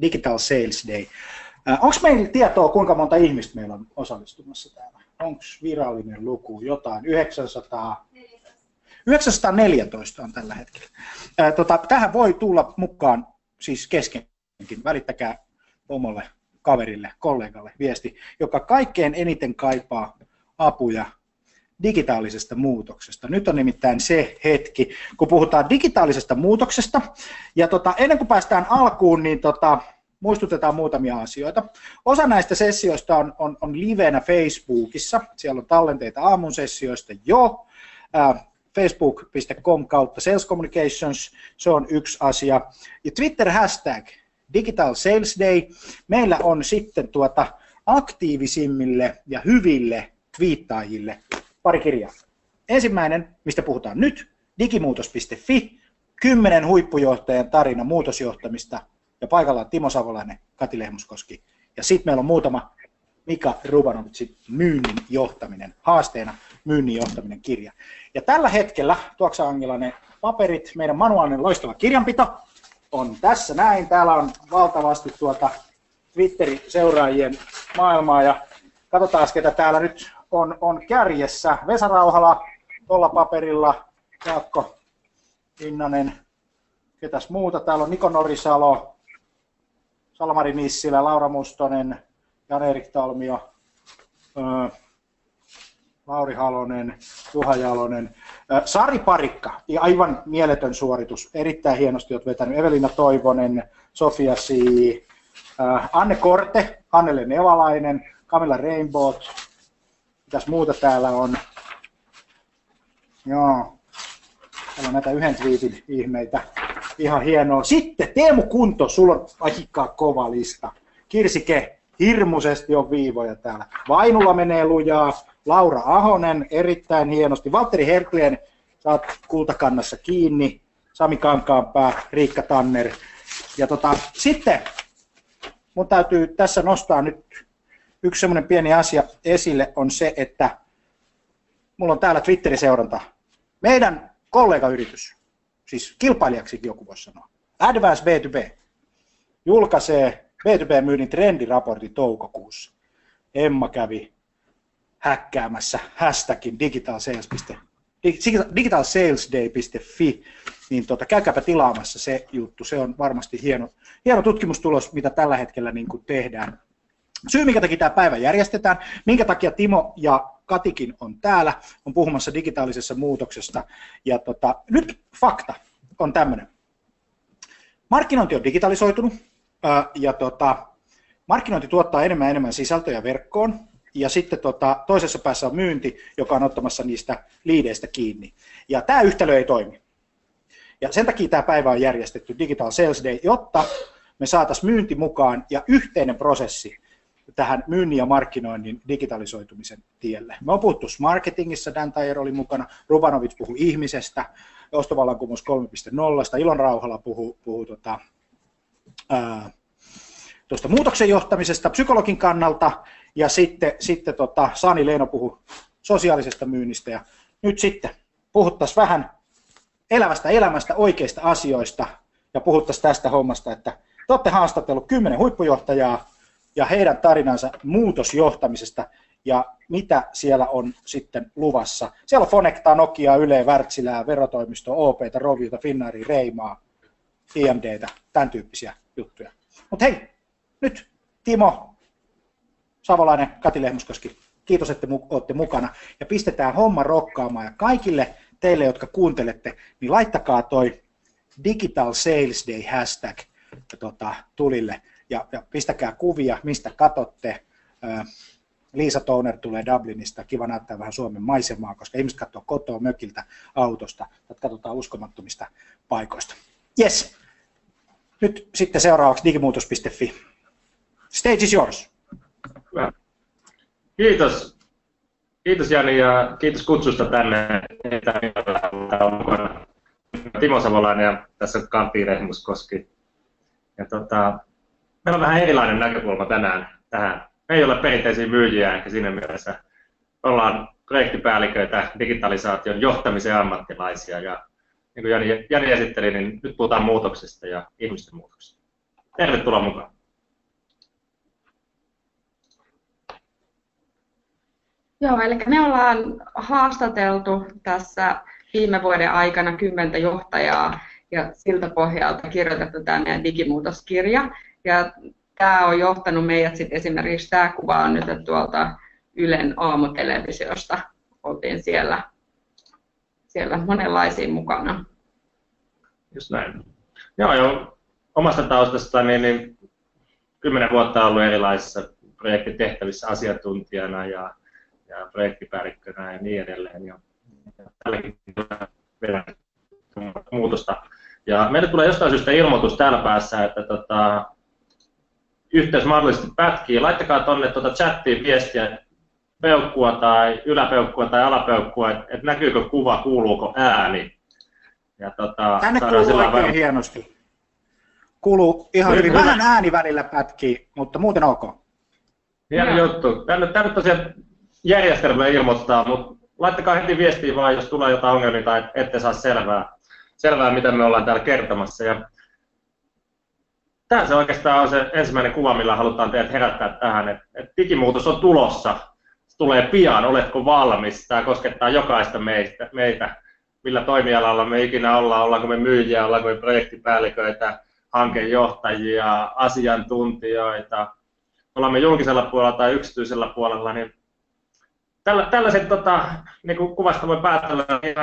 Digital Sales Day. Onko meillä tietoa, kuinka monta ihmistä meillä on osallistumassa täällä? Onko virallinen luku jotain? 900? 914 on tällä hetkellä. tota, tähän voi tulla mukaan siis keskenkin. Välittäkää omalle kaverille, kollegalle viesti, joka kaikkein eniten kaipaa apuja digitaalisesta muutoksesta. Nyt on nimittäin se hetki, kun puhutaan digitaalisesta muutoksesta. Ja tota, ennen kuin päästään alkuun, niin tota, muistutetaan muutamia asioita. Osa näistä sessioista on, on, on livenä Facebookissa. Siellä on tallenteita aamun sessioista jo. Äh, facebook.com kautta Sales Communications, se on yksi asia. Ja Twitter hashtag Digital Sales Day. Meillä on sitten tuota aktiivisimmille ja hyville twiittaajille pari kirjaa. Ensimmäinen, mistä puhutaan nyt, digimuutos.fi, kymmenen huippujohtajan tarina muutosjohtamista ja paikalla on Timo Savolainen, Kati Lehmuskoski. Ja sitten meillä on muutama Mika Rubanovitsin myynnin johtaminen, haasteena myynnin johtaminen kirja. Ja tällä hetkellä, tuoksa Angela, ne paperit, meidän manuaalinen loistava kirjanpito on tässä näin. Täällä on valtavasti tuota Twitterin seuraajien maailmaa ja katsotaan, ketä täällä nyt on, on kärjessä. Vesa Rauhala tuolla paperilla, Jaakko Innanen, ketäs muuta. Täällä on Niko Norisalo, Salmari Nissilä, Laura Mustonen, Jan-Erik Talmio, Lauri Halonen, Juha Jalonen, Sari Parikka, aivan mieletön suoritus, erittäin hienosti olet vetänyt, Evelina Toivonen, Sofia Sii, Anne Korte, Annelle Nevalainen, Camilla Rainbow, mitäs muuta täällä on, joo, täällä on näitä yhden twiitin ihmeitä, ihan hienoa. Sitten Teemu Kunto, sulla on aika kova lista. Kirsike, hirmuisesti on viivoja täällä. Vainulla menee lujaa. Laura Ahonen, erittäin hienosti. Valtteri Herkleen, saat kultakannassa kiinni. Sami Kankaanpää, Riikka Tanner. Ja tota, sitten mun täytyy tässä nostaa nyt yksi semmoinen pieni asia esille on se, että mulla on täällä Twitterin seuranta. Meidän kollegayritys, siis kilpailijaksi joku voisi sanoa, Advance B2B, julkaisee B2B-myynnin trendiraportin toukokuussa. Emma kävi häkkäämässä hashtagin digitalsalesday.fi, niin tota, käykääpä tilaamassa se juttu, se on varmasti hieno, hieno tutkimustulos, mitä tällä hetkellä niin kuin tehdään. Syy, minkä takia tämä päivä järjestetään, minkä takia Timo ja Katikin on täällä, on puhumassa digitaalisessa muutoksesta. Ja tota, nyt fakta on tämmöinen. Markkinointi on digitalisoitunut ja tota, markkinointi tuottaa enemmän ja enemmän sisältöjä verkkoon ja sitten tota, toisessa päässä on myynti, joka on ottamassa niistä liideistä kiinni. Ja tämä yhtälö ei toimi. Ja sen takia tämä päivä on järjestetty Digital Sales Day, jotta me saataisiin myynti mukaan ja yhteinen prosessi tähän myynnin ja markkinoinnin digitalisoitumisen tielle. Me on puhuttu marketingissa, Dan Tajer oli mukana, Rubanovic puhui ihmisestä, ostovallankumous 3.0, Ilon Rauhala puhuu, puhuu tota, ää, tuosta muutoksen johtamisesta psykologin kannalta, ja sitten, sitten tota, Sani Leino puhui sosiaalisesta myynnistä ja nyt sitten puhuttaisiin vähän elävästä elämästä, oikeista asioista ja puhuttaisiin tästä hommasta, että te olette haastatellut kymmenen huippujohtajaa ja heidän tarinansa muutosjohtamisesta ja mitä siellä on sitten luvassa. Siellä on Fonecta, Nokia, Yle, Wärtsilää, Verotoimisto, OP, Roviota, Finnari, Reimaa, IMDtä, tämän tyyppisiä juttuja. Mutta hei, nyt Timo, Savolainen, Kati Lehmuskoski, kiitos, että olette mukana. Ja pistetään homma rokkaamaan. Ja kaikille teille, jotka kuuntelette, niin laittakaa toi Digital Sales Day hashtag tota, tulille ja, ja pistäkää kuvia, mistä katotte. Liisa Toner tulee Dublinista, kiva näyttää vähän Suomen maisemaa, koska ihmiset katsoo kotoa, mökiltä, autosta, että katsotaan uskomattomista paikoista. Yes. Nyt sitten seuraavaksi digimuutos.fi. Stage is yours. Hyvä. Kiitos. Kiitos Jani ja kiitos kutsusta tänne. Timo Savolainen ja tässä Kampi Rehmuskoski. Ja tota, meillä on vähän erilainen näkökulma tänään tähän. Me ei ole perinteisiä myyjiä, ehkä siinä mielessä ollaan projektipäälliköitä, digitalisaation johtamisen ammattilaisia. Ja niin kuin Jani, Jani esitteli, niin nyt puhutaan muutoksesta ja ihmisten muutoksesta. Tervetuloa mukaan. Joo, eli me ollaan haastateltu tässä viime vuoden aikana kymmentä johtajaa ja siltä pohjalta kirjoitettu tämä meidän digimuutoskirja. Ja tämä on johtanut meidät sitten esimerkiksi, tämä kuva on nyt tuolta Ylen aamutelevisiosta, oltiin siellä, siellä monenlaisia mukana. Just näin. Joo, jo omasta taustasta niin, niin kymmenen vuotta ollut erilaisissa projektitehtävissä asiantuntijana ja ja projektipäällikkönä ja niin edelleen. Ja, tälläkin muutosta. Ja meille tulee jostain syystä ilmoitus täällä päässä, että tota, yhteys mahdollisesti pätkii. Laittakaa tuonne tuota chattiin viestiä peukkua tai yläpeukkua tai alapeukkua, että et näkyykö kuva, kuuluuko ääni. Ja tota, Tänne kuuluu oikein vähän... hienosti. Kuuluu ihan hyvin. Vähän ääni välillä pätkii, mutta muuten ok. Hieno juttu. Tänne, tänne tosiaan järjestelmä ilmoittaa, mutta laittakaa heti viestiä vaan, jos tulee jotain ongelmia tai ette saa selvää, selvää mitä me ollaan täällä kertomassa. Ja tämä se oikeastaan on se ensimmäinen kuva, millä halutaan teidät herättää tähän, että, että digimuutos on tulossa. Se tulee pian, oletko valmis? Tämä koskettaa jokaista meistä, meitä, millä toimialalla me ikinä ollaan, ollaanko me myyjiä, ollaanko me projektipäälliköitä, hankejohtajia, asiantuntijoita, ollaan me julkisella puolella tai yksityisellä puolella, niin tällä, tällaiset tota, niin kuin kuvasta voi päätellä, niin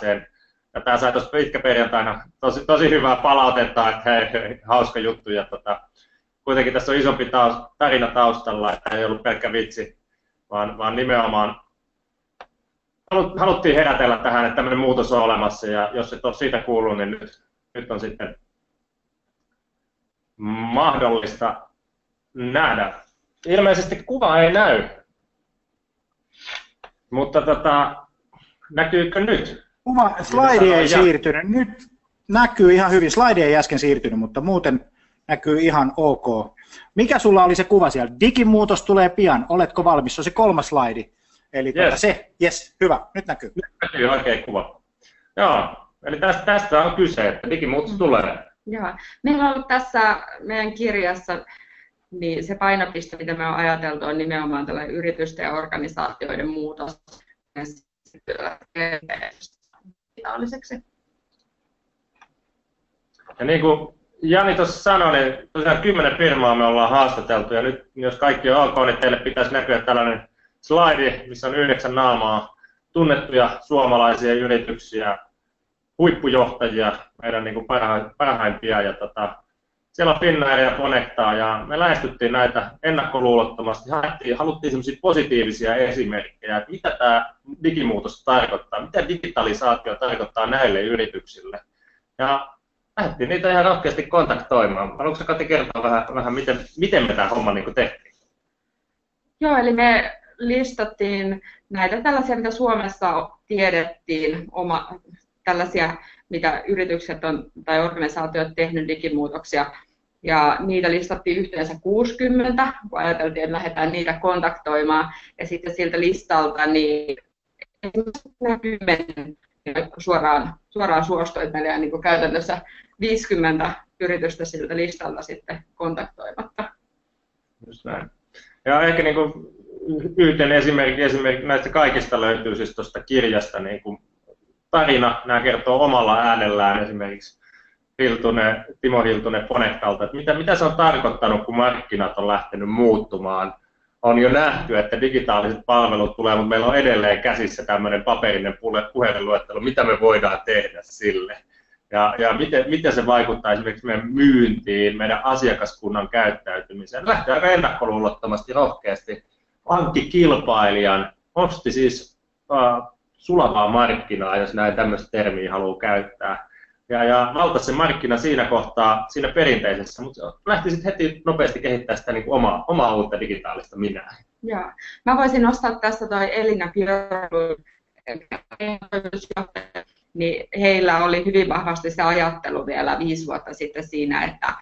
sen. Ja tämä sai tuossa pitkä perjantaina tosi, tosi hyvää palautetta, että hei, hei hauska juttu. Ja tota, kuitenkin tässä on isompi taust, tarina taustalla, että ei ollut pelkkä vitsi, vaan, vaan nimenomaan haluttiin herätellä tähän, että tämmöinen muutos on olemassa. Ja jos et ole siitä kuullut, niin nyt, nyt on sitten mahdollista nähdä ilmeisesti kuva ei näy. Mutta tota, näkyykö nyt? Kuva, slide ei siirtynyt. Nyt näkyy ihan hyvin. Slide ei äsken siirtynyt, mutta muuten näkyy ihan ok. Mikä sulla oli se kuva siellä? Digimuutos tulee pian. Oletko valmis? Se on se kolmas slide. Eli yes. tuota, se, yes, hyvä, nyt näkyy. Nyt näkyy oikein kuva. Joo, eli tästä, tästä on kyse, että digimuutos tulee. Joo. Meillä on ollut tässä meidän kirjassa niin se painopiste, mitä me on ajateltu, on nimenomaan tällainen yritysten ja organisaatioiden muutos digitaaliseksi. Ja niin kuin Jani tuossa sanoi, niin tosiaan kymmenen firmaa me ollaan haastateltu, ja nyt jos kaikki on ok, niin teille pitäisi näkyä tällainen slide, missä on yhdeksän naamaa tunnettuja suomalaisia yrityksiä, huippujohtajia, meidän niin kuin parhaimpia, ja tota, siellä on Finnair ja Connectaa ja me lähestyttiin näitä ennakkoluulottomasti, haluttiin, haluttiin sellaisia positiivisia esimerkkejä, että mitä tämä digimuutos tarkoittaa, mitä digitalisaatio tarkoittaa näille yrityksille. Ja lähdettiin niitä ihan rohkeasti kontaktoimaan. Haluatko Kati kertoa vähän, vähän miten, miten me tämä homma niin tehtiin? Joo, eli me listattiin näitä tällaisia, mitä Suomessa tiedettiin, oma, tällaisia, mitä yritykset on, tai organisaatiot tehnyt digimuutoksia ja niitä listattiin yhteensä 60, kun ajateltiin, että lähdetään niitä kontaktoimaan. Ja sitten siltä listalta niin kymmenen suoraan, suoraan suostui, että meillä niin käytännössä 50 yritystä siltä listalta sitten kontaktoimatta. Just näin. Ja ehkä niin kuin esimerkki, esimerkki näistä kaikista löytyy siis tuosta kirjasta niin kuin tarina. Nämä kertoo omalla äänellään esimerkiksi Hiltunen, Timo Hiltunen Fonetkalta, että mitä, mitä se on tarkoittanut, kun markkinat on lähtenyt muuttumaan. On jo nähty, että digitaaliset palvelut tulee, mutta meillä on edelleen käsissä tämmöinen paperinen puhelinluettelo, mitä me voidaan tehdä sille. Ja, ja miten, miten se vaikuttaa esimerkiksi meidän myyntiin, meidän asiakaskunnan käyttäytymiseen. Lähtee aika ennakkoluulottomasti rohkeasti. Pankkikilpailijan osti siis uh, sulavaa markkinaa, jos näin tämmöistä termiä haluaa käyttää ja, ja valtasi se markkina siinä kohtaa, siinä perinteisessä, mutta lähti sitten heti nopeasti kehittämään sitä niin kuin omaa, omaa uutta digitaalista minää. Joo. Mä voisin nostaa tässä toi Elina niin heillä oli hyvin vahvasti se ajattelu vielä viisi vuotta sitten siinä, että,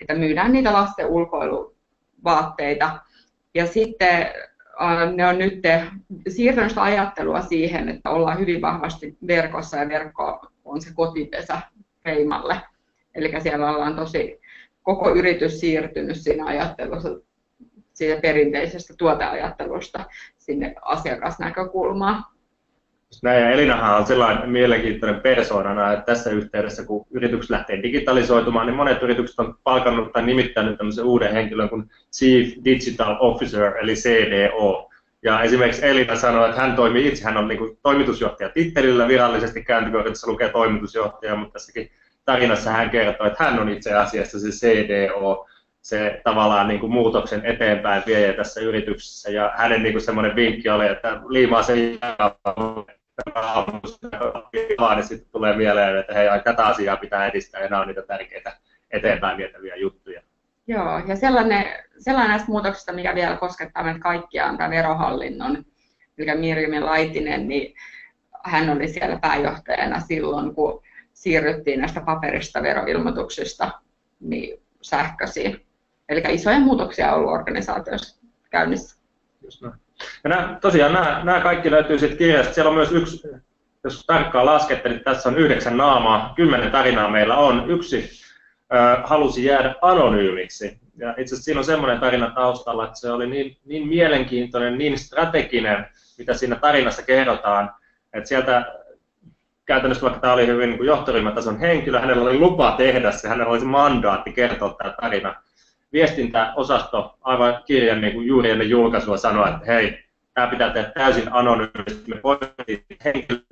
että myydään niitä lasten ulkoiluvaatteita. Ja sitten ne on nyt siirtänyt ajattelua siihen, että ollaan hyvin vahvasti verkossa ja verkko on se kotipesä Reimalle. Eli siellä ollaan tosi koko yritys siirtynyt siinä ajattelussa siitä perinteisestä tuoteajattelusta sinne asiakasnäkökulmaan. Näin, ja Elinahan on sellainen mielenkiintoinen persoonana, että tässä yhteydessä, kun yritykset lähtee digitalisoitumaan, niin monet yritykset on palkannut tai nimittänyt tämmöisen uuden henkilön kuin Chief Digital Officer, eli CDO. Ja esimerkiksi Elina sanoi, että hän toimii itse, hän on niin kuin toimitusjohtaja tittelillä virallisesti käyntikortissa lukee toimitusjohtaja, mutta tässäkin tarinassa hän kertoo, että hän on itse asiassa se CDO, se tavallaan niin kuin muutoksen eteenpäin viejä tässä yrityksessä. Ja hänen niin kuin semmoinen vinkki oli, että liimaa sen niin sitten tulee mieleen, että hei, tätä asiaa pitää edistää ja nämä on niitä tärkeitä eteenpäin vietäviä juttuja. Joo, ja sellainen, sellainen näistä muutoksista, mikä vielä koskettaa meitä kaikkia, on tämä verohallinnon, mikä Mirjami Laitinen, niin hän oli siellä pääjohtajana silloin, kun siirryttiin näistä paperista veroilmoituksista niin sähköisiin. Eli isoja muutoksia on ollut organisaatiossa käynnissä. Ja nämä, tosiaan nämä, nämä kaikki löytyy sitten kirjasta. Siellä on myös yksi, jos tarkkaan laskette, niin tässä on yhdeksän naamaa, kymmenen tarinaa meillä on. Yksi halusi jäädä anonyymiksi. Ja itse asiassa siinä on semmoinen tarina taustalla, että se oli niin, niin mielenkiintoinen, niin strateginen, mitä siinä tarinassa kerrotaan, että sieltä käytännössä vaikka tämä oli hyvin niin johtoryhmätason henkilö, hänellä oli lupa tehdä se, hänellä oli se mandaatti kertoa tämä tarina. Viestintäosasto aivan kirjan niin kuin juuri ennen julkaisua sanoi, että hei, tämä pitää tehdä täysin anonyymisti. Me poistettiin henkilön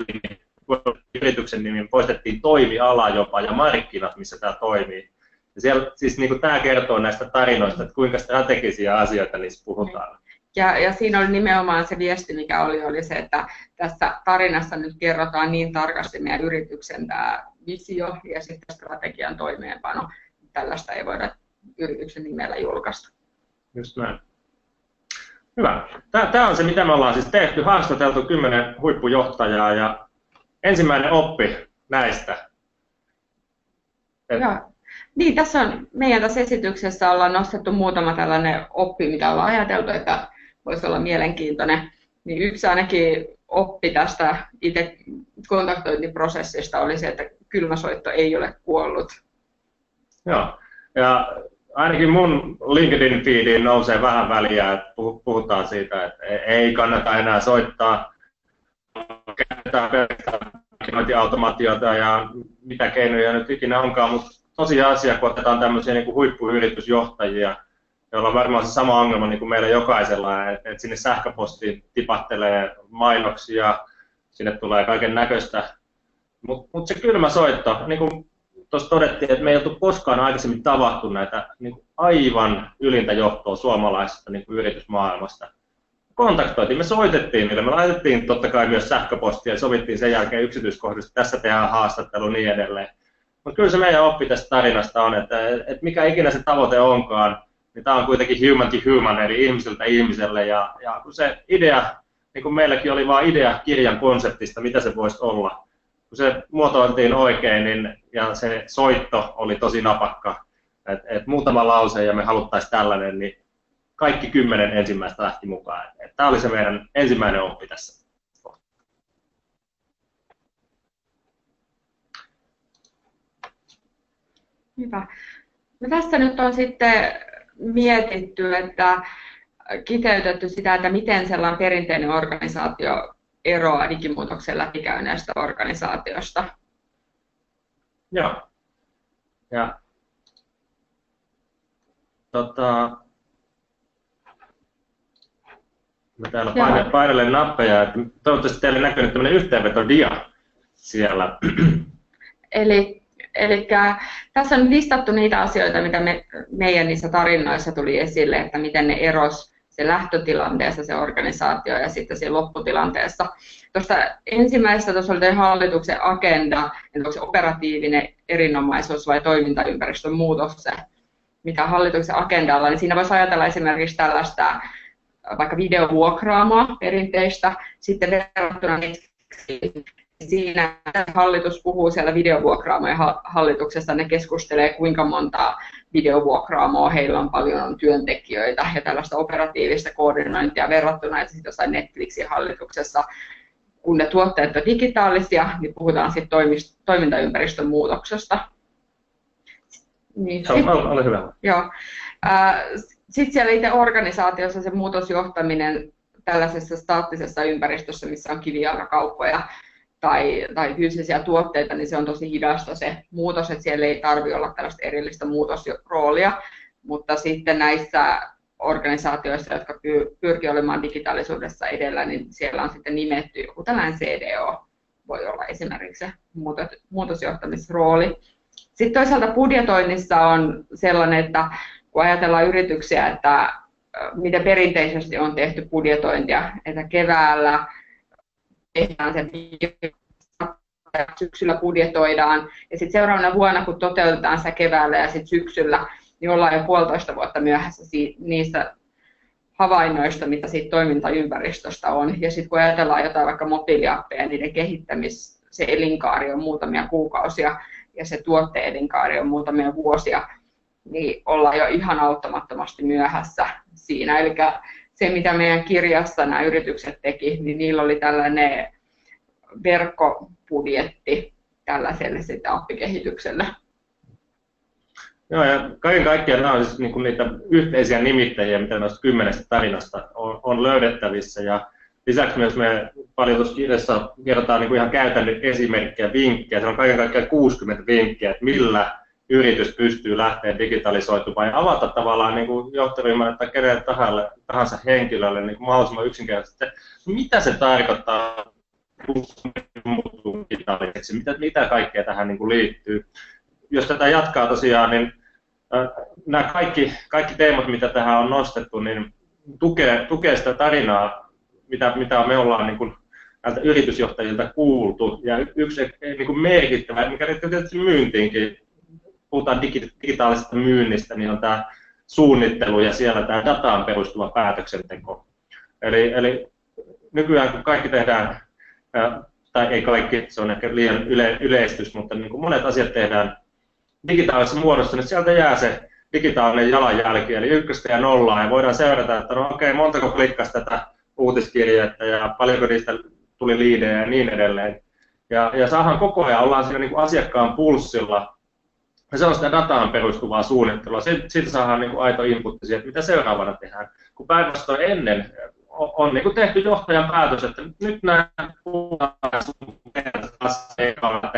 yrityksen nimi, poistettiin toimiala jopa ja markkinat, missä tämä toimii. Ja siellä, siis niin kuin tämä kertoo näistä tarinoista, että kuinka strategisia asioita niissä puhutaan. Ja, ja siinä oli nimenomaan se viesti, mikä oli, oli se, että tässä tarinassa nyt kerrotaan niin tarkasti meidän yrityksen tämä visio ja sitten strategian toimeenpano. Tällaista ei voida yrityksen nimellä julkaista. Just näin. Hyvä. Tämä on se, mitä me ollaan siis tehty. Haastateltu kymmenen huippujohtajaa ja ensimmäinen oppi näistä. Et... Joo. Niin, tässä on, meidän tässä esityksessä ollaan nostettu muutama tällainen oppi, mitä ollaan ajateltu, että voisi olla mielenkiintoinen. Niin yksi ainakin oppi tästä itse kontaktointiprosessista oli se, että kylmäsoitto ei ole kuollut. Joo, ja ainakin mun LinkedIn feediin nousee vähän väliä, että puhutaan siitä, että ei kannata enää soittaa, käytetään pelkästään ja mitä keinoja nyt ikinä onkaan, mutta tosiasia, kun otetaan tämmöisiä niin kuin huippuyritysjohtajia, joilla on varmaan se sama ongelma niin kuin meillä jokaisella, että, että sinne sähköpostiin tipattelee mainoksia, sinne tulee kaiken näköistä. Mutta mut se kylmä soitto, niin kuin tuossa todettiin, että me ei oltu koskaan aikaisemmin tavattu näitä niin kuin aivan ylintä johtoa suomalaisesta niin kuin yritysmaailmasta. Kontaktoitiin, me soitettiin niille, me laitettiin totta kai myös sähköpostia ja sovittiin sen jälkeen yksityiskohdista, tässä tehdään haastattelu niin edelleen. Mutta kyllä se meidän oppi tästä tarinasta on, että, että mikä ikinä se tavoite onkaan, niin tämä on kuitenkin human to human, eli ihmiseltä ihmiselle. Ja, ja kun se idea, niin kuin meilläkin oli vain idea kirjan konseptista, mitä se voisi olla, kun se muotoiltiin oikein niin, ja se soitto oli tosi napakka, Et, et muutama lause ja me haluttaisiin tällainen, niin kaikki kymmenen ensimmäistä lähti mukaan. Tämä oli se meidän ensimmäinen oppi tässä. Hyvä. No tässä nyt on sitten mietitty, että kiteytetty sitä, että miten sellainen perinteinen organisaatio eroaa digimuutoksen läpikäyneestä organisaatiosta. Joo. Ja tota, mä täällä painelen, painelen nappeja, että toivottavasti teille näkyy tämmöinen yhteenvetodia siellä. Eli Eli tässä on listattu niitä asioita, mitä me, meidän niissä tarinoissa tuli esille, että miten ne eros se lähtötilanteessa se organisaatio ja sitten siinä lopputilanteessa. Tuosta ensimmäisestä tuossa oli hallituksen agenda, että onko se operatiivinen erinomaisuus vai toimintaympäristön muutos se, mitä hallituksen agendalla, niin siinä voisi ajatella esimerkiksi tällaista vaikka videovuokraamoa perinteistä, sitten verrattuna siinä hallitus puhuu siellä videovuokraamojen hallituksessa, ne keskustelee kuinka monta videovuokraamoa heillä on paljon on työntekijöitä ja tällaista operatiivista koordinointia verrattuna että jossain Netflixin hallituksessa, kun ne tuotteet on digitaalisia, niin puhutaan sitten toimintaympäristön muutoksesta. Niin, sit, ole hyvä. Joo. Sitten siellä itse organisaatiossa se muutosjohtaminen tällaisessa staattisessa ympäristössä, missä on kivijalkakauppoja, tai, tai fyysisiä tuotteita, niin se on tosi hidasta se muutos, että siellä ei tarvitse olla tällaista erillistä muutosroolia, mutta sitten näissä organisaatioissa, jotka pyrkii olemaan digitaalisuudessa edellä, niin siellä on sitten nimetty joku tällainen CDO, voi olla esimerkiksi se muutosjohtamisrooli. Sitten toisaalta budjetoinnissa on sellainen, että kun ajatellaan yrityksiä, että miten perinteisesti on tehty budjetointia, että keväällä tehdään se syksyllä budjetoidaan. Ja sitten seuraavana vuonna, kun toteutetaan se keväällä ja sitten syksyllä, niin ollaan jo puolitoista vuotta myöhässä niistä havainnoista, mitä siitä toimintaympäristöstä on. Ja sitten kun ajatellaan jotain vaikka mobiiliappeja, niiden kehittämis, se elinkaari on muutamia kuukausia ja se tuotteen elinkaari on muutamia vuosia, niin ollaan jo ihan auttamattomasti myöhässä siinä. Eli se, mitä meidän kirjassa nämä yritykset teki, niin niillä oli tällainen verkkobudjetti tällaiselle sitä appikehitykselle. Joo, ja kaiken kaikkiaan nämä on siis niin niitä yhteisiä nimittäjiä, mitä noista kymmenestä tarinasta on, on löydettävissä. Ja lisäksi myös me paljon tuossa kirjassa kerrotaan niin kuin ihan käytännön esimerkkejä, vinkkejä. Se on kaiken kaikkiaan 60 vinkkiä, että millä yritys pystyy lähteä digitalisoitumaan ja avata tavallaan niin kuin johtoryhmälle tai kenelle tahansa henkilölle niin kuin mahdollisimman yksinkertaisesti, mitä se tarkoittaa, digitaaliseksi, mitä, mitä kaikkea tähän niin kuin liittyy. Jos tätä jatkaa tosiaan, niin nämä kaikki, kaikki teemat, mitä tähän on nostettu, niin tukee, tukee sitä tarinaa, mitä, mitä me ollaan niin kuin näiltä yritysjohtajilta kuultu. Ja yksi niin kuin merkittävä, mikä liittyy tietysti myyntiinkin, puhutaan digitaalisesta myynnistä, niin on tämä suunnittelu ja siellä tämä dataan perustuva päätöksenteko. Eli, eli nykyään kun kaikki tehdään, tai ei kaikki, se on ehkä liian yle, yleistys, mutta niin kuin monet asiat tehdään digitaalisessa muodossa, niin sieltä jää se digitaalinen jalanjälki, eli ykköstä ja nollaa, ja voidaan seurata, että no okei, okay, montako klikkasi tätä uutiskirjettä ja paljonko niistä tuli liidejä ja niin edelleen. Ja, ja saadaan koko ajan, ollaan siinä niin kuin asiakkaan pulssilla, ja se on sitä dataan perustuvaa suunnittelua. Siitä saadaan niin kuin aito input siihen, että mitä seuraavana tehdään. Kun päinvastoin ennen on, niin kuin tehty johtajan päätös, että nyt nämä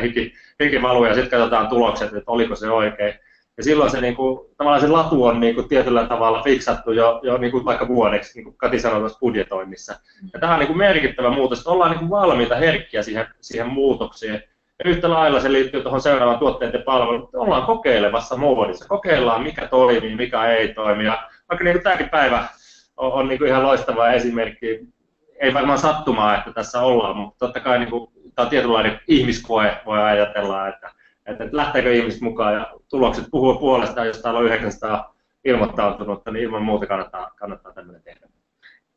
hiki, hiki valuu ja sitten katsotaan tulokset, että oliko se oikein. Ja silloin se, niin kuin, tavallaan se latu on niin kuin, tietyllä tavalla fiksattu jo, jo niin kuin vaikka vuodeksi, niin kuin Kati sanoi tuossa budjetoinnissa. Ja tämä on niin kuin merkittävä muutos, että ollaan niin kuin valmiita herkkiä siihen, siihen muutokseen. Yhtä lailla se liittyy tuohon seuraavaan tuotteiden palveluun. Ollaan kokeilevassa muodissa. Kokeillaan, mikä toimii, mikä ei toimi. Ja vaikka niin tämäkin päivä on, on niin kuin ihan loistava esimerkki. Ei varmaan sattumaa, että tässä ollaan, mutta totta kai niin kuin, tämä on tietynlainen ihmiskoe, voi ajatella, että, että lähteekö ihmiset mukaan ja tulokset puhuu puolestaan, jos täällä on 900 ilmoittautunutta, niin ilman muuta kannattaa, kannattaa tämmöinen tehdä.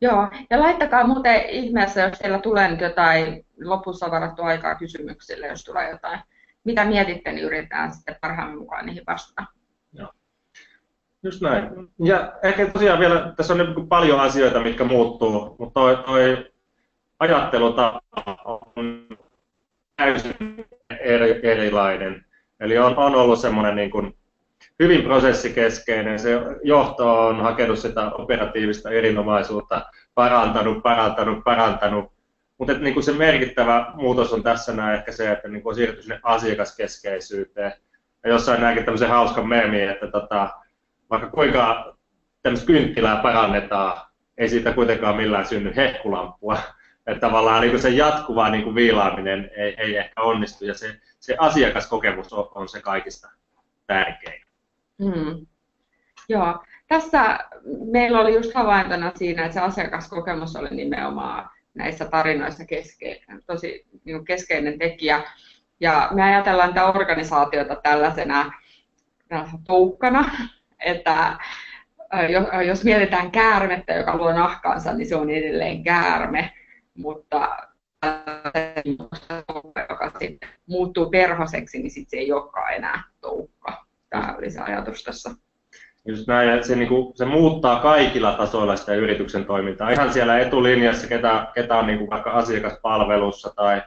Joo, ja laittakaa muuten ihmeessä, jos teillä tulee nyt jotain lopussa varattua aikaa kysymyksille, jos tulee jotain. Mitä mietitte, niin yritetään sitten parhaamme mukaan niihin vastata. Joo. Just näin. Ja ehkä tosiaan vielä, tässä on niin paljon asioita, mitkä muuttuu, mutta toi, toi ajattelutapa on täysin eri, erilainen. Eli on, on ollut semmoinen niin kuin hyvin prosessikeskeinen. Se johto on hakenut sitä operatiivista erinomaisuutta, parantanut, parantanut, parantanut. Mutta niin se merkittävä muutos on tässä näin ehkä se, että niin on siirtynyt sinne asiakaskeskeisyyteen. Ja jossain näinkin tämmöisen hauskan meemi, että tota, vaikka kuinka tämmöistä kynttilää parannetaan, ei siitä kuitenkaan millään synny hehkulampua. Että tavallaan niin se jatkuva niin kuin viilaaminen ei, ei ehkä onnistu ja se, se asiakaskokemus on, on se kaikista tärkein. Hmm. Joo. Tässä meillä oli just havaintona siinä, että se asiakaskokemus oli nimenomaan näissä tarinoissa keskeinen, tosi niin keskeinen tekijä. Ja me ajatellaan tätä organisaatiota tällaisena toukkana, että jos mietitään käärmettä, joka luo nahkaansa, niin se on edelleen käärme, mutta joka sitten muuttuu perhoseksi, niin sitten se ei olekaan enää toukka. Tämä oli se ajatus tässä. Just näin, se, niin kuin, se muuttaa kaikilla tasoilla sitä yrityksen toimintaa. Ihan siellä etulinjassa, ketä, ketä on niin kuin vaikka asiakaspalvelussa tai,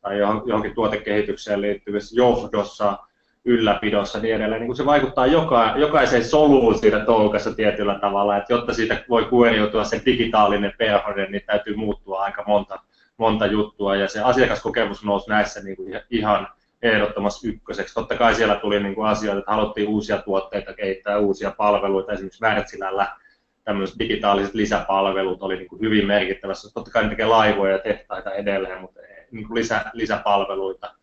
tai johonkin tuotekehitykseen liittyvissä johdossa, ylläpidossa niin edelleen. Niin kuin se vaikuttaa joka, jokaiseen soluun siinä toukassa tietyllä tavalla, että jotta siitä voi kuoriutua se digitaalinen perhonen, niin täytyy muuttua aika monta, monta juttua, ja se asiakaskokemus nousi näissä niin kuin ihan ehdottomasti ykköseksi. Totta kai siellä tuli niin kuin asioita, että haluttiin uusia tuotteita kehittää, uusia palveluita, esimerkiksi Wärtsilällä tämmöiset digitaaliset lisäpalvelut oli niin kuin hyvin merkittävässä. Totta kai ne tekee laivoja ja tehtaita edelleen, mutta niin kuin lisä, lisäpalveluita.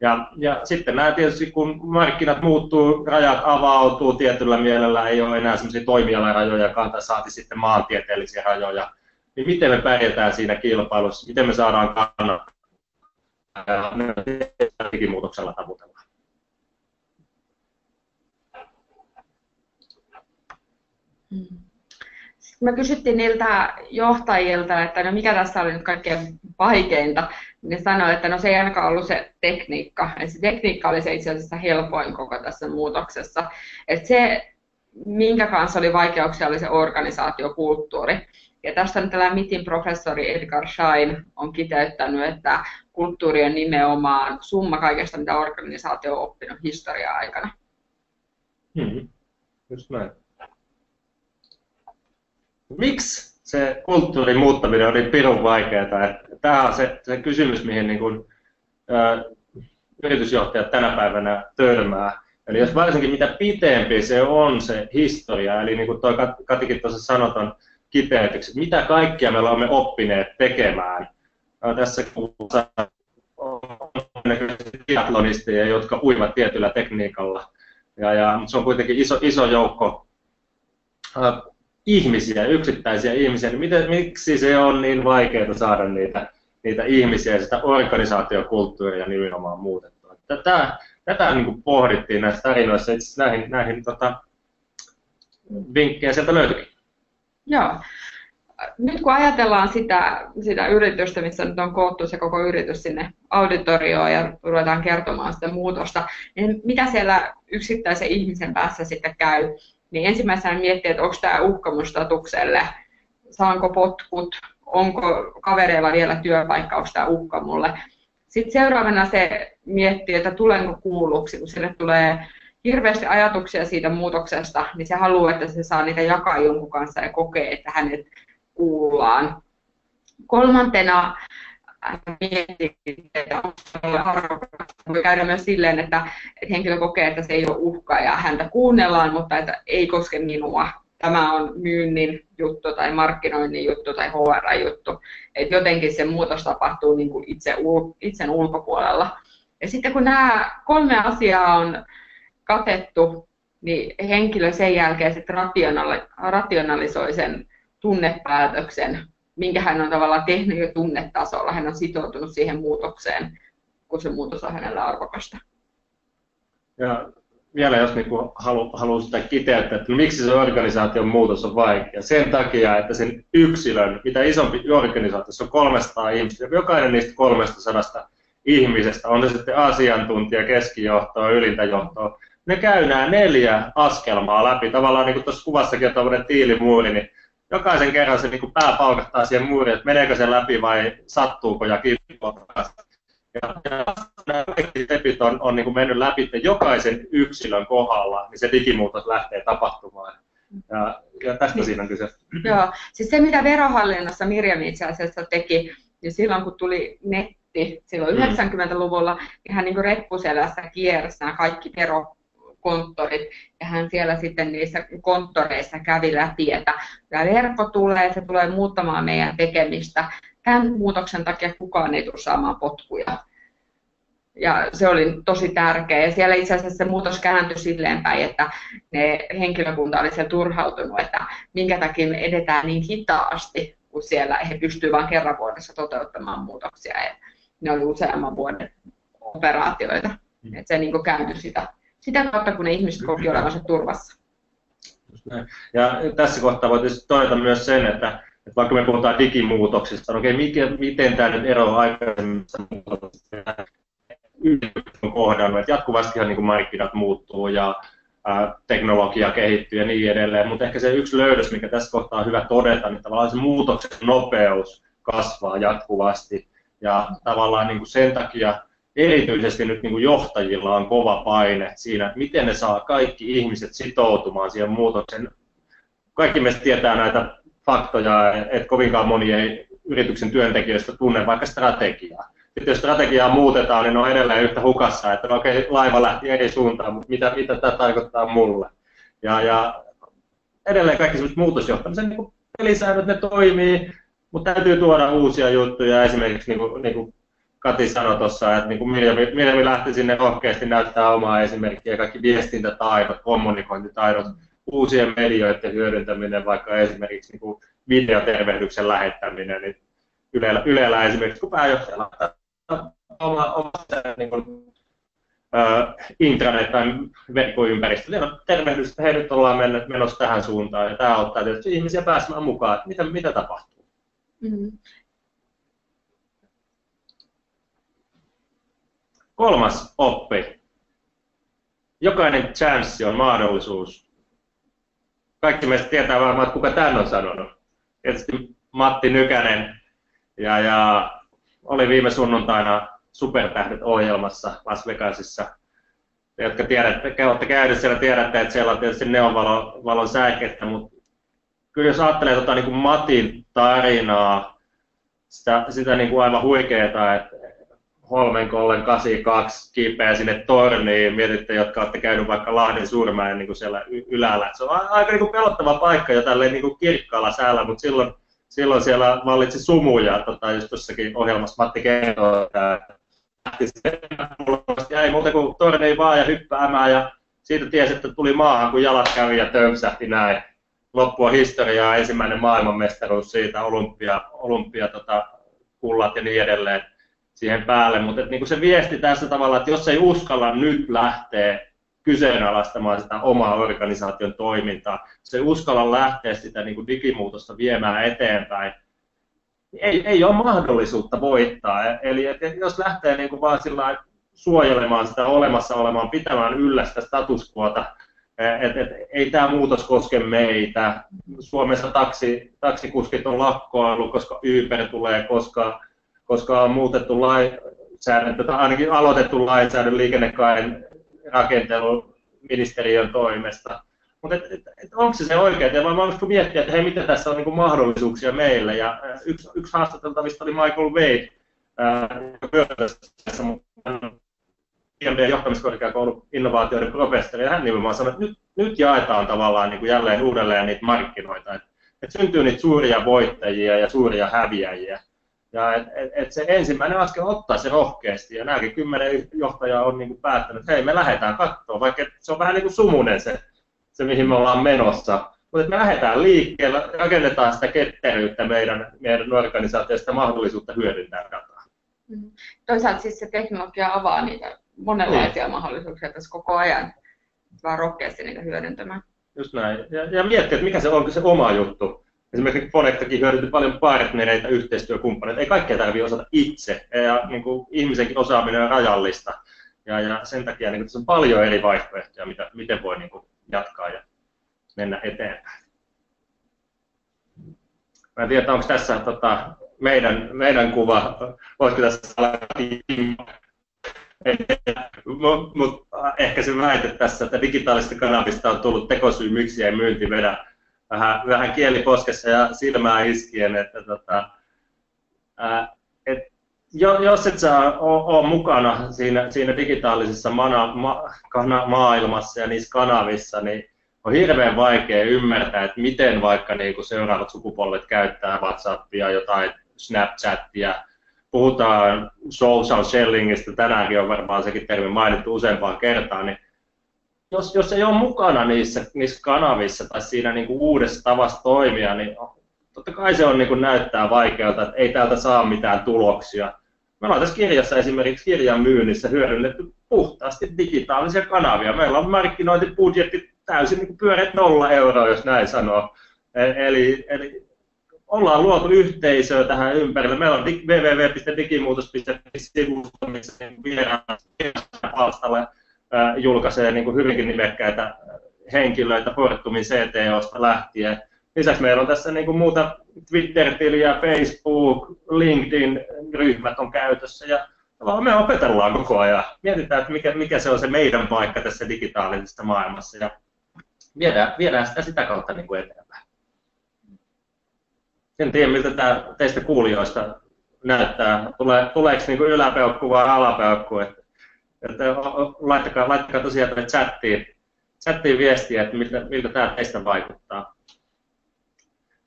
Ja, ja sitten nämä tietysti, kun markkinat muuttuu, rajat avautuu tietyllä mielellä, ei ole enää sellaisia toimialarajoja, tai saati sitten maantieteellisiä rajoja, niin miten me pärjätään siinä kilpailussa, miten me saadaan kannattaa digimuutoksella tavoitellaan. Mm. me kysyttiin niiltä johtajilta, että no mikä tässä oli nyt kaikkein vaikeinta, niin sanoivat, että no se ei ainakaan ollut se tekniikka. Et se tekniikka oli se itse asiassa helpoin koko tässä muutoksessa. Et se, minkä kanssa oli vaikeuksia, oli se organisaatiokulttuuri. Ja tästä nyt tällä MITin professori Edgar Schein on kiteyttänyt, että kulttuuri on nimenomaan summa kaikesta, mitä organisaatio on oppinut historiaa aikana. Hmm. Just näin. Miksi se kulttuurin muuttaminen oli pirun vaikeaa? Tämä on se, se kysymys, mihin niin kuin, ä, yritysjohtajat tänä päivänä törmää. Eli jos varsinkin mitä pitempi se on se historia, eli niin kuin tuo Katikin tuossa sanotaan, kiteytyksi, mitä kaikkia me olemme oppineet tekemään. Tässä kuvassa on triatlonisteja, jotka uivat tietyllä tekniikalla. Ja, ja, se on kuitenkin iso, iso joukko äh, ihmisiä, yksittäisiä ihmisiä. Niin miten, miksi se on niin vaikeaa saada niitä, niitä ihmisiä ja sitä organisaatiokulttuuria nimenomaan muutettua? Tätä, tätä niin kuin pohdittiin näissä tarinoissa. Itse näihin, näihin tota, vinkkejä sieltä löytyikin. Joo. Nyt kun ajatellaan sitä, sitä yritystä, missä nyt on koottu se koko yritys sinne auditorioon ja ruvetaan kertomaan sitä muutosta, niin mitä siellä yksittäisen ihmisen päässä sitten käy? Niin ensimmäisenä miettii, että onko tämä uhkamustatukselle, saanko potkut, onko kavereilla vielä työpaikka, onko tämä uhka mulle. Sitten seuraavana se miettii, että tulenko kuulluksi, kun sille tulee hirveästi ajatuksia siitä muutoksesta, niin se haluaa, että se saa niitä jakaa jonkun kanssa ja kokee, että hänet kuullaan. Kolmantena äh, miettii, että voi käydä myös silleen, että, että henkilö kokee, että se ei ole uhka ja häntä kuunnellaan, mutta että ei koske minua. Tämä on myynnin juttu tai markkinoinnin juttu tai HR-juttu. Että jotenkin se muutos tapahtuu niin kuin itse, itsen ulkopuolella. Ja sitten kun nämä kolme asiaa on katettu, niin henkilö sen jälkeen sitten rationalisoi sen tunnepäätöksen, minkä hän on tavallaan tehnyt jo tunnetasolla. Hän on sitoutunut siihen muutokseen, kun se muutos on hänellä arvokasta. Ja vielä jos niin halu, haluaa sitä kiteyttää, että no miksi se organisaation muutos on vaikea. Sen takia, että sen yksilön, mitä isompi organisaatio, se on 300 ihmistä, jokainen niistä 300 ihmisestä, on se sitten asiantuntija, keskijohtoa, ylintä johtoa, ne käy nämä neljä askelmaa läpi. Tavallaan niin kuin tuossa kuvassakin on tämmöinen tiilimuuri, niin jokaisen kerran se niin kuin pää paukahtaa siihen muuriin, että meneekö se läpi vai sattuuko ja kippuu. Ja, ja nämä kaikki stepit on, on niin kuin mennyt läpi että jokaisen yksilön kohdalla, niin se digimuutos lähtee tapahtumaan. Ja, ja tästä siinä on kyse. Joo, siis se mitä verohallinnossa Mirjam itse asiassa teki, niin silloin kun tuli netti silloin 90-luvulla, mm. niin hän niin reppuselässä kiersi nämä kaikki verokonttorit, ja hän siellä sitten niissä konttoreissa kävi läpi, että tämä verkko tulee, se tulee muuttamaan meidän tekemistä. Tämän muutoksen takia kukaan ei tule saamaan potkuja ja se oli tosi tärkeä. Ja siellä itse asiassa se muutos kääntyi silleen päin, että ne henkilökunta oli siellä turhautunut, että minkä takia me edetään niin hitaasti, kun siellä he pystyvät vain kerran vuodessa toteuttamaan muutoksia. Ja ne oli useamman vuoden operaatioita. Mm. Että se niin kääntyi sitä, sitä kautta, kun ne ihmiset koki olevansa turvassa. Ja tässä kohtaa voitaisiin todeta myös sen, että, että vaikka me puhutaan digimuutoksista, no okei, miten, miten tämä nyt eroaa aikaisemmista muutoksista, on kohdannut, että jatkuvastihan niin kuin markkinat muuttuu ja ää, teknologia kehittyy ja niin edelleen, mutta ehkä se yksi löydös, mikä tässä kohtaa on hyvä todeta, niin tavallaan se muutoksen nopeus kasvaa jatkuvasti. Ja tavallaan niin kuin sen takia erityisesti nyt niin kuin johtajilla on kova paine siinä, että miten ne saa kaikki ihmiset sitoutumaan siihen muutokseen. Kaikki meistä tietää näitä faktoja, että kovinkaan moni ei yrityksen työntekijöistä tunne vaikka strategiaa sitten jos strategiaa muutetaan, niin ne on edelleen yhtä hukassa, että no okei, laiva lähti eri suuntaan, mutta mitä, mitä tämä tarkoittaa mulle. Ja, ja edelleen kaikki sellaiset muutosjohtamisen niin pelisäännöt, ne toimii, mutta täytyy tuoda uusia juttuja. Esimerkiksi niin kuin, niin kuin Kati sanoi tuossa, että niin Mirjami lähti sinne rohkeasti näyttää omaa esimerkkiä, kaikki viestintätaidot, kommunikointitaidot, uusien medioiden hyödyntäminen, vaikka esimerkiksi niin kuin videotervehdyksen lähettäminen, niin Ylellä, Ylellä esimerkiksi, kun pääjohtajalla oma, oma niin kuin, uh, intranet tai verkkoympäristö. On tervehdys, että hei nyt ollaan mennyt, menossa tähän suuntaan ja tämä auttaa tietysti ihmisiä pääsemään mukaan, että mitä, mitä tapahtuu. Mm-hmm. Kolmas oppi. Jokainen chanssi on mahdollisuus. Kaikki meistä tietää varmaan, että kuka tämän on sanonut. Tietysti Matti Nykänen ja, ja oli viime sunnuntaina Supertähdet-ohjelmassa Las Vegasissa. Te, jotka tiedätte, olette käyneet siellä, tiedätte, että siellä on tietysti neonvalon säikettä, mutta kyllä jos ajattelee tota, niin kuin Matin tarinaa, sitä, sitä niin kuin aivan huikeeta, että Holmenkollen 82 kiipeää sinne torniin, mietitte, jotka olette käynyt vaikka Lahden Suurmäen niin kuin siellä ylällä. Se on aika niin kuin pelottava paikka jo tälleen niin kuin kirkkaalla säällä, mutta silloin silloin siellä vallitsi sumuja, tota, just tuossakin ohjelmassa Matti kertoo, että jäi muuta kuin tornei vaan ja hyppäämään ja siitä tiesi, että tuli maahan, kun jalat kävi ja tömsähti näin. Loppua historiaa, ensimmäinen maailmanmestaruus siitä, olympia, olympia tota, kullat ja niin edelleen siihen päälle. Mutta niin se viesti tässä tavalla, että jos ei uskalla nyt lähteä kyseenalaistamaan sitä omaa organisaation toimintaa. Se ei uskalla lähteä sitä niin kuin digimuutosta viemään eteenpäin. Ei, ei ole mahdollisuutta voittaa. Eli että jos lähtee niin kuin vaan sillä suojelemaan sitä olemassa olemaan, pitämään yllä sitä status quota, että et, ei tämä muutos koske meitä. Suomessa taksi, taksikuskit on lakkoillut, koska Uber tulee, koska, koska on muutettu lainsäädäntö, tai ainakin aloitettu lainsäädäntö liikennekaaren rakentelu ministeriön toimesta. Mutta et, et, et onko se se oikein? Ja mä voinko miettiä, että hei, mitä tässä on niinku mahdollisuuksia meille. Ja yksi, yksi haastateltavista oli Michael Wade, IMD johtamiskorkeakoulun innovaatioiden professori, ja hän nimenomaan sanoi, että nyt, nyt jaetaan tavallaan niin kuin jälleen uudelleen niitä markkinoita, että, että syntyy niitä suuria voittajia ja suuria häviäjiä. Ja et, et, et se ensimmäinen askel ottaa se rohkeasti, ja nämäkin kymmenen johtajaa on niin kuin päättänyt, että hei, me lähdetään katsoa, vaikka se on vähän niin kuin sumunen se, se mihin me ollaan menossa. Mutta me lähdetään liikkeelle, rakennetaan sitä ketteryyttä meidän, meidän organisaatiosta mahdollisuutta hyödyntää dataa. Mm. Toisaalta siis se teknologia avaa niitä monenlaisia mm. mahdollisuuksia tässä koko ajan, vaan rohkeasti niitä hyödyntämään. Just näin. Ja, ja miettiä, että mikä se on se oma juttu esimerkiksi Fonectakin hyödynti paljon partnereita, yhteistyökumppaneita. Ei kaikkea tarvitse osata itse, ja niin kuin ihmisenkin osaaminen on rajallista. Ja, ja sen takia niin tässä on paljon eri vaihtoehtoja, mitä, miten voi niin kuin, jatkaa ja mennä eteenpäin. Mä en tiedä, onko tässä tota, meidän, meidän kuva, voisiko tässä olla mutta ehkä se väite tässä, että digitaalista kanavista on tullut tekosyy, miksi ei myynti vedä vähän, vähän kieliposkessa ja silmää iskien, että tota, ää, et, jos et sä ole mukana siinä, siinä digitaalisessa mana, ma, kana, maailmassa ja niissä kanavissa, niin on hirveän vaikea ymmärtää, että miten vaikka niin kuin seuraavat sukupolvet käyttää WhatsAppia, jotain Snapchatia, puhutaan social shellingistä, tänäänkin on varmaan sekin termi mainittu useampaan kertaan, niin jos, jos ei ole mukana niissä, niissä kanavissa tai siinä niin kuin uudessa tavassa toimia, niin totta kai se on niin kuin näyttää vaikealta, että ei täältä saa mitään tuloksia. Me ollaan tässä kirjassa esimerkiksi kirjan myynnissä hyödynnetty puhtaasti digitaalisia kanavia. Meillä on markkinointibudjetti täysin niin pyöreät nolla euroa, jos näin sanoo. E, eli, eli ollaan luotu yhteisöä tähän ympärille. Meillä on www.digimuutos.fi-sivusto, missä vieraan palstalle julkaisee niin kuin hyvinkin nimekkäitä henkilöitä Fortumin CTOsta lähtien. Lisäksi meillä on tässä niin kuin muuta Twitter-tiliä, Facebook, LinkedIn-ryhmät on käytössä ja me opetellaan koko ajan. Mietitään, että mikä, mikä se on se meidän paikka tässä digitaalisessa maailmassa ja viedään, viedään sitä sitä kautta niin kuin eteenpäin. En tiedä, miltä tämä teistä kuulijoista näyttää. Tulee, tuleeko niin kuin yläpeukku vai alapeukku? Että, että laittakaa, laittakaa tosiaan tänne chattiin, chattiin viestiä, että miltä, miltä tämä teistä vaikuttaa.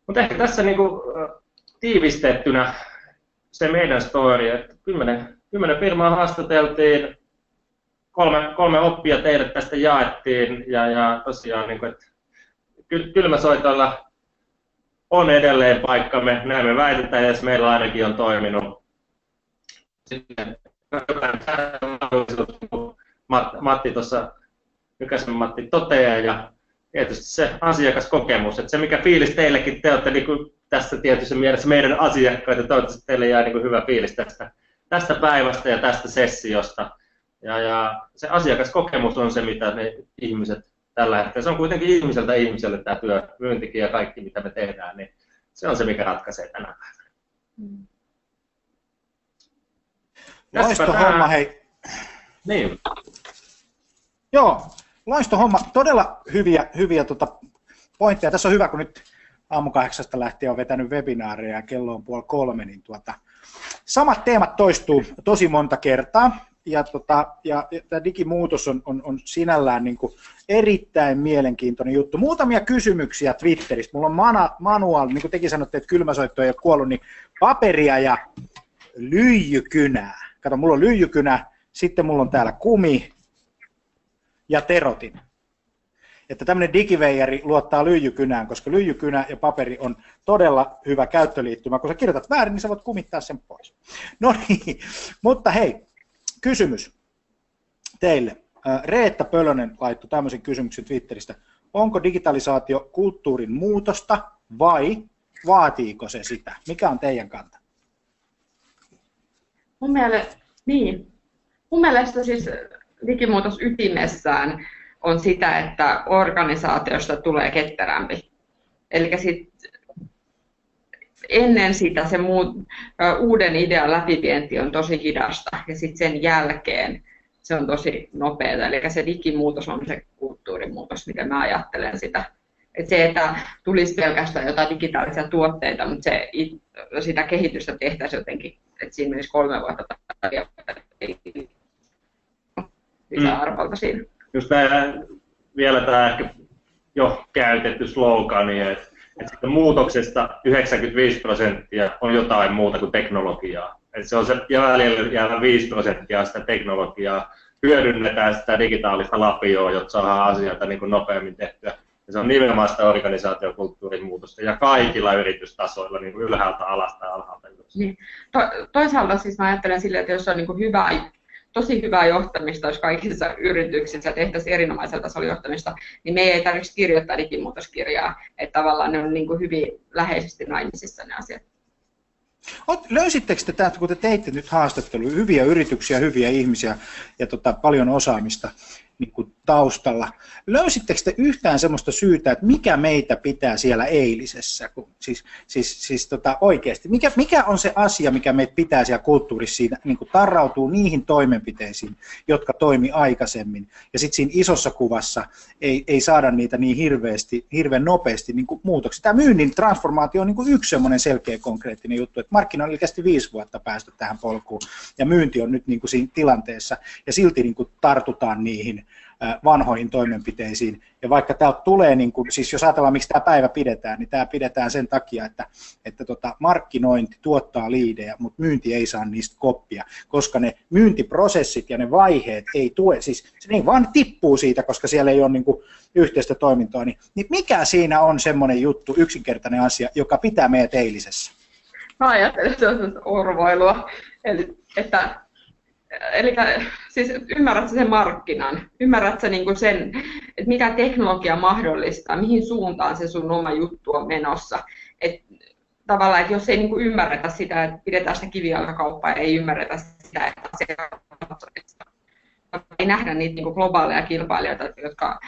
Mutta ehkä tässä niin kuin, tiivistettynä se meidän story, että kymmenen, kymmenen firmaa haastateltiin, kolme, kolme oppia teille tästä jaettiin ja, ja tosiaan niin kuin, että kylmäsoitoilla on edelleen paikkamme, näin me väitetään, ja meillä ainakin on toiminut. Sitten Matti tuossa, Nykäsen Matti toteaa, ja tietysti se asiakaskokemus, että se mikä fiilis teillekin, te olette niin kuin tässä tietyssä mielessä meidän asiakkaita, toivottavasti teille jää niin kuin hyvä fiilis tästä, tästä päivästä ja tästä sessiosta. Ja, ja se asiakaskokemus on se, mitä ne ihmiset tällä hetkellä. Se on kuitenkin ihmiseltä ihmiselle tämä työ, myyntikin ja kaikki, mitä me tehdään, niin se on se, mikä ratkaisee tänä päivänä. Mm. Loisto homma, hei. Niin. Joo, loisto homma. Todella hyviä, hyviä tota, pointteja. Tässä on hyvä, kun nyt aamu kahdeksasta lähtien on vetänyt webinaaria ja kello on puoli kolme, niin tuota, samat teemat toistuu tosi monta kertaa ja, tota, ja, ja tämä digimuutos on, on, on sinällään niin kuin erittäin mielenkiintoinen juttu. Muutamia kysymyksiä Twitteristä. Mulla on mana, manuaal, niin kuin tekin sanotte, että kylmäsoitto ei ole kuollut, niin paperia ja lyijykynää. Kato, mulla on lyijykynä, sitten mulla on täällä kumi ja terotin. Että tämmöinen digiveijari luottaa lyijykynään, koska lyijykynä ja paperi on todella hyvä käyttöliittymä. Kun sä kirjoitat väärin, niin sä voit kumittaa sen pois. No niin, mutta hei, Kysymys teille. Reetta Pölönen laittoi tämmöisen kysymyksen Twitteristä. Onko digitalisaatio kulttuurin muutosta vai vaatiiko se sitä? Mikä on teidän kanta? Mun mielestä, niin. Mun mielestä siis digimuutos ytimessään on sitä, että organisaatiosta tulee ketterämpi. Eli ennen sitä se muu, uuden idean läpivienti on tosi hidasta ja sitten sen jälkeen se on tosi nopeaa. Eli se digimuutos on se kulttuurimuutos, miten mä ajattelen sitä. Et se, että tulisi pelkästään jotain digitaalisia tuotteita, mutta se, sitä kehitystä tehtäisiin jotenkin, että siinä menisi kolme vuotta tai lisäarvolta mm. siinä. Just tämä, vielä tämä ehkä jo käytetty slogani, että että muutoksesta 95 prosenttia on jotain muuta kuin teknologiaa. Että se on se jäljellä jäävä 5 prosenttia sitä teknologiaa. Hyödynnetään sitä digitaalista lapioa, jotta saadaan asioita niin kuin nopeammin tehtyä. Ja se on nimenomaan sitä organisaatiokulttuurin muutosta ja kaikilla yritystasoilla, niin kuin ylhäältä alasta ja alhaalta ylös. Niin. To, toisaalta siis mä ajattelen silleen, että jos on niin kuin hyvä tosi hyvää johtamista, jos kaikissa yrityksissä tehtäisiin erinomaisella tasolla johtamista, niin me ei tarvitse kirjoittaa digimuutoskirjaa, että tavallaan ne on niin kuin hyvin läheisesti naimisissa ne asiat. Löysittekö te täältä, kun te teitte nyt haastatteluja, hyviä yrityksiä, hyviä ihmisiä ja tota, paljon osaamista, niin kuin taustalla. Löysittekö te yhtään sellaista syytä, että mikä meitä pitää siellä eilisessä, siis, siis, siis tota, oikeasti, mikä, mikä on se asia, mikä meitä pitää siellä kulttuurissa siinä, niin kuin tarrautuu niihin toimenpiteisiin, jotka toimi aikaisemmin, ja sitten siinä isossa kuvassa ei, ei saada niitä niin hirveästi, hirveän nopeasti niin muutoksia. Tämä myynnin transformaatio on niin kuin yksi semmoinen selkeä konkreettinen juttu, että markkinoilla kesti viisi vuotta päästä tähän polkuun, ja myynti on nyt niin kuin siinä tilanteessa, ja silti niin kuin tartutaan niihin vanhoihin toimenpiteisiin. Ja vaikka täältä tulee, niin kuin, siis jos ajatellaan, miksi tämä päivä pidetään, niin tämä pidetään sen takia, että, että tota, markkinointi tuottaa liidejä, mutta myynti ei saa niistä koppia, koska ne myyntiprosessit ja ne vaiheet ei tue, siis se niin vaan tippuu siitä, koska siellä ei ole niin kuin, yhteistä toimintoa, niin, niin mikä siinä on semmoinen juttu, yksinkertainen asia, joka pitää meidät eilisessä? Mä ajattelen, että se on orvoilua, eli että eli siis ymmärrätkö sen markkinan, ymmärrätkö niin kuin sen, että mitä teknologia mahdollistaa, mihin suuntaan se sun oma juttu on menossa. Et tavallaan, että jos ei niin kuin ymmärretä sitä, että pidetään sitä kivijalkakauppaa ja ei ymmärretä sitä, että ei nähdä niitä niin kuin globaaleja kilpailijoita, jotka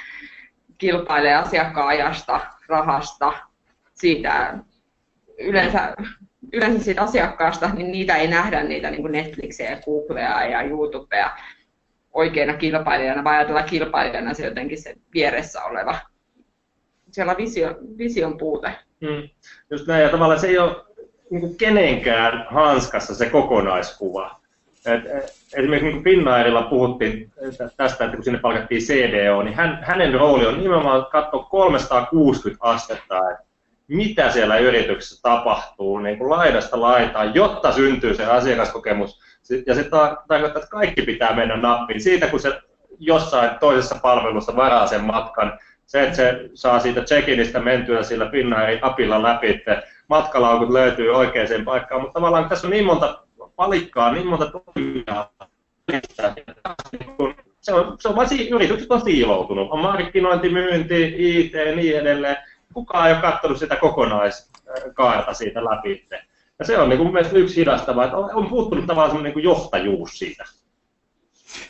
kilpailee asiakkaan ajasta, rahasta, siitä yleensä yleensä siitä asiakkaasta, niin niitä ei nähdä niitä niin kuin Netflixiä ja Googlea ja YouTubea oikeana kilpailijana, vaan ajatella kilpailijana se jotenkin se vieressä oleva. Siellä on visio, vision puute. Hmm. Just näin, ja tavallaan se ei ole niin kuin kenenkään hanskassa se kokonaiskuva. Et, esimerkiksi niin Finnairilla puhuttiin tästä, että kun sinne palkattiin CDO, niin hän, hänen rooli on nimenomaan katsoa 360 astetta, että mitä siellä yrityksessä tapahtuu niin kuin laidasta laitaan, jotta syntyy se asiakaskokemus. Ja se tarkoittaa, että kaikki pitää mennä nappiin. Siitä, kun se jossain toisessa palvelussa varaa sen matkan, se, että se saa siitä check-inistä mentyä sillä Finnairin apilla läpi, että matkalaukut löytyy oikeaan paikkaan, mutta tavallaan tässä on niin monta palikkaa, niin monta toimijaa, se on, se on vain yritykset on siiloutunut. On markkinointi, myynti, IT ja niin edelleen kukaan ei ole katsonut sitä kokonaiskaarta siitä läpi. Ja se on niin kuin mun mielestä yksi hidastava, että on puuttunut tavallaan niin kuin johtajuus siitä.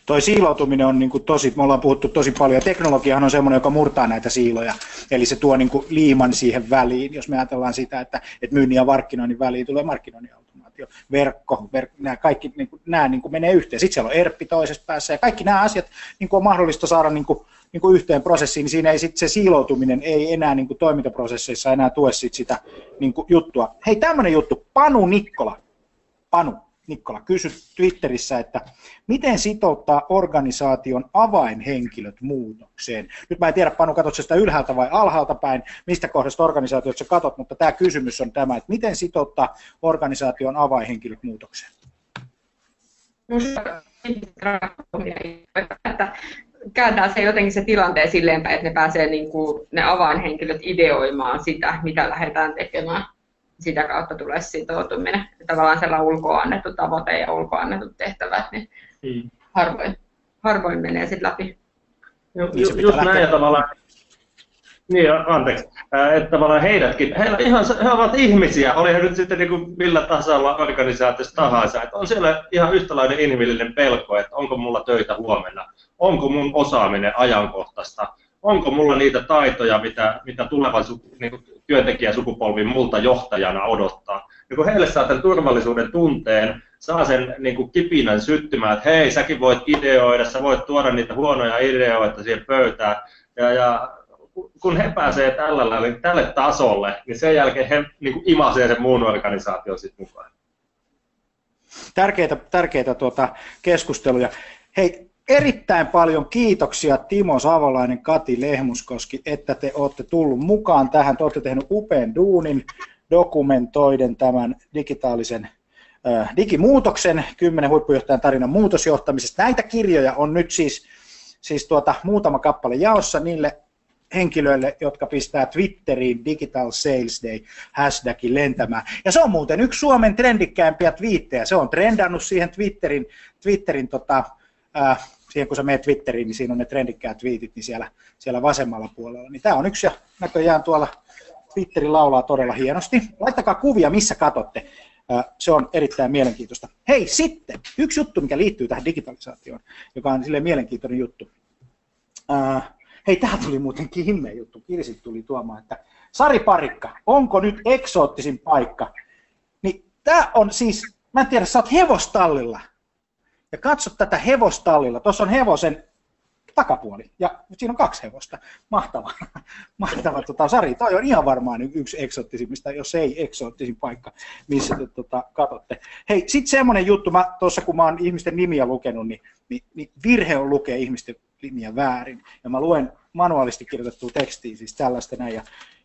Toi siiloutuminen on niin kuin tosi, me ollaan puhuttu tosi paljon, teknologiahan on semmoinen, joka murtaa näitä siiloja, eli se tuo niin kuin liiman siihen väliin, jos me ajatellaan sitä, että, että myynnin ja markkinoinnin väliin tulee markkinoinnin automaatio, verkko, verk, nämä kaikki niin kuin, nämä niin kuin menee yhteen. Sitten siellä on ERPpi toisessa päässä, ja kaikki nämä asiat niin kuin on mahdollista saada niin kuin niin kuin yhteen prosessiin, niin siinä ei sit se siiloutuminen ei enää niin kuin toimintaprosesseissa enää tue sit sitä niin kuin juttua. Hei, tämmöinen juttu, Panu Nikkola, Panu Nikkola kysy Twitterissä, että miten sitouttaa organisaation avainhenkilöt muutokseen? Nyt mä en tiedä, Panu, katsot sitä ylhäältä vai alhaalta päin, mistä kohdasta organisaatiot sä katot, mutta tämä kysymys on tämä, että miten sitouttaa organisaation avainhenkilöt muutokseen? että kääntää se jotenkin se tilanteen silleen että ne pääsee niin kuin, ne avainhenkilöt ideoimaan sitä, mitä lähdetään tekemään. Sitä kautta tulee sitoutuminen. Tavallaan siellä ulkoa annettu tavoite ja ulkoa annetut tehtävät, niin hmm. harvoin, harvoin menee sitten läpi. Ju, ju, just näin ja tavallaan, niin, anteeksi. Että tavallaan heidätkin, he, ihan, he ovat ihmisiä, oli he nyt sitten niin kuin millä tasolla organisaatiossa tahansa. Että on siellä ihan yhtälainen inhimillinen pelko, että onko mulla töitä huomenna, onko mun osaaminen ajankohtaista, onko mulla niitä taitoja, mitä, mitä tuleva niin työntekijäsukupolvi multa johtajana odottaa. Ja kun heille saa tämän turvallisuuden tunteen, saa sen niin kuin kipinän syttymään, että hei, säkin voit ideoida, sä voit tuoda niitä huonoja ideoita siihen pöytään, ja, ja kun he pääsee tällä niin tälle tasolle, niin sen jälkeen he niin kuin imasee sen muun organisaation sitten mukaan. Tärkeitä, tärkeitä tuota keskusteluja. Hei, erittäin paljon kiitoksia Timo Savolainen, Kati Lehmuskoski, että te olette tullut mukaan tähän. Te olette tehneet upean duunin dokumentoiden tämän digitaalisen äh, digimuutoksen, kymmenen huippujohtajan tarinan muutosjohtamisesta. Näitä kirjoja on nyt siis, siis tuota, muutama kappale jaossa niille henkilöille, jotka pistää Twitteriin Digital Sales Day hashtagin lentämään. Ja se on muuten yksi Suomen trendikkäimpiä twiittejä. Se on trendannut siihen Twitterin, Twitterin tota, äh, siihen kun sä menet Twitteriin, niin siinä on ne trendikkäät twiitit niin siellä, siellä vasemmalla puolella. Niin tämä on yksi ja näköjään tuolla Twitteri laulaa todella hienosti. Laittakaa kuvia, missä katsotte. Se on erittäin mielenkiintoista. Hei, sitten yksi juttu, mikä liittyy tähän digitalisaatioon, joka on sille mielenkiintoinen juttu. Hei, tämä tuli muutenkin himmeen juttu. Kirsi tuli tuomaan, että Sari Parikka, onko nyt eksoottisin paikka? Niin tämä on siis, mä en tiedä, sä oot hevostallilla. Ja katso tätä hevostallilla. Tuossa on hevosen takapuoli. Ja siinä on kaksi hevosta. Mahtava. Mahtava tota, Sari. Toi on ihan varmaan yksi eksoottisimmista, jos ei eksoottisin paikka, missä te tota, katsotte. Hei, sitten semmoinen juttu, mä tuossa kun mä oon ihmisten nimiä lukenut, niin, niin, niin virhe on lukea ihmisten nimiä väärin. Ja mä luen manuaalisti kirjoitettua tekstiä, siis tällaista näin. Ja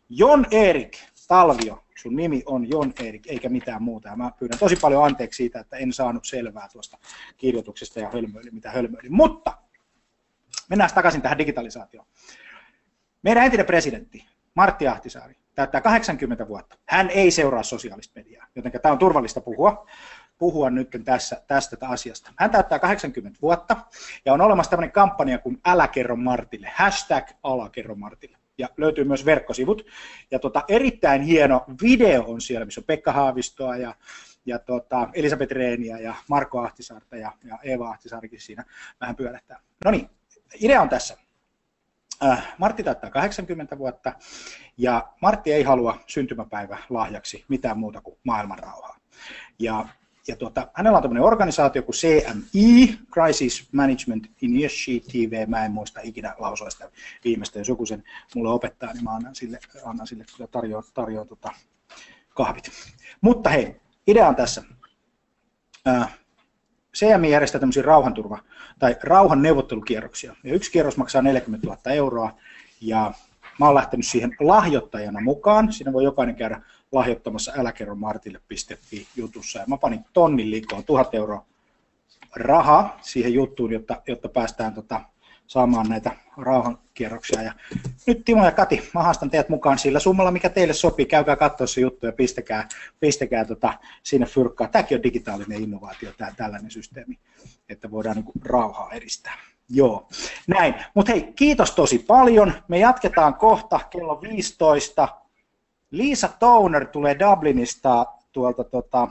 Jon Erik Talvio, sun nimi on Jon Erik, eikä mitään muuta. Ja mä pyydän tosi paljon anteeksi siitä, että en saanut selvää tuosta kirjoituksesta ja hölmöilin, mitä hölmöilin. Mutta mennään takaisin tähän digitalisaatioon. Meidän entinen presidentti, Martti Ahtisaari, täyttää 80 vuotta. Hän ei seuraa sosiaalista mediaa, joten tämä on turvallista puhua, puhua nyt tässä, tästä asiasta. Hän täyttää 80 vuotta ja on olemassa tämmöinen kampanja kuin Älä kerro Martille, hashtag Älä kerro Martille ja löytyy myös verkkosivut. Ja tota, erittäin hieno video on siellä, missä on Pekka Haavistoa ja, ja tota, Elisabeth Reeniä ja Marko Ahtisaarta ja, ja Eeva Ahtisaarikin siinä vähän pyörähtää. No niin, idea on tässä. Äh, Martti täyttää 80 vuotta ja Martti ei halua syntymäpäivä lahjaksi mitään muuta kuin maailmanrauhaa. Ja ja tuota, hänellä on tämmöinen organisaatio kuin CMI, Crisis Management Initiative, mä en muista ikinä lausua sitä viimeistä, jos joku sen mulle opettaa, niin mä annan sille, annan sille kyllä tarjoa, tarjoa tota kahvit. Mutta hei, idea on tässä. CMI järjestää tämmöisiä rauhanturva- tai rauhan neuvottelukierroksia. Ja yksi kierros maksaa 40 000 euroa, ja mä oon lähtenyt siihen lahjoittajana mukaan. Siinä voi jokainen käydä lahjoittamassa äläkerromartille.fi jutussa. Ja mä panin tonnin likoon, tuhat euroa rahaa siihen juttuun, jotta, jotta päästään tota, saamaan näitä rauhankierroksia. Ja nyt Timo ja Kati, mä haastan teidät mukaan sillä summalla, mikä teille sopii. Käykää katsoa se juttu ja pistäkää, pistäkää tota, sinne fyrkkaa. Tämäkin on digitaalinen innovaatio, tämä tällainen systeemi, että voidaan niin kuin, rauhaa edistää. Joo, näin. Mutta hei, kiitos tosi paljon. Me jatketaan kohta kello 15 Liisa Towner tulee Dublinista tuolta tota,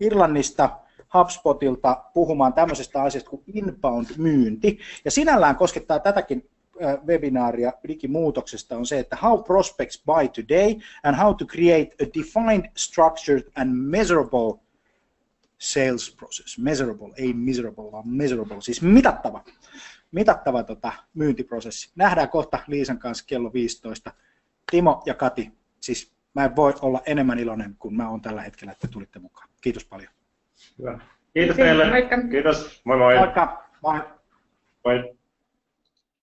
Irlannista HubSpotilta puhumaan tämmöisestä asiasta kuin inbound-myynti. Ja sinällään koskettaa tätäkin webinaaria digimuutoksesta on se, että how prospects buy today and how to create a defined, structured and measurable sales process. Measurable, ei miserable, vaan measurable, siis mitattava, mitattava tota, myyntiprosessi. Nähdään kohta Liisan kanssa kello 15. Timo ja Kati, siis mä en voi olla enemmän iloinen kuin mä oon tällä hetkellä, että tulitte mukaan. Kiitos paljon. Hyvä. Kiitos teille. Moikka. Kiitos. Moi moi. Moikka. Moi. Moi.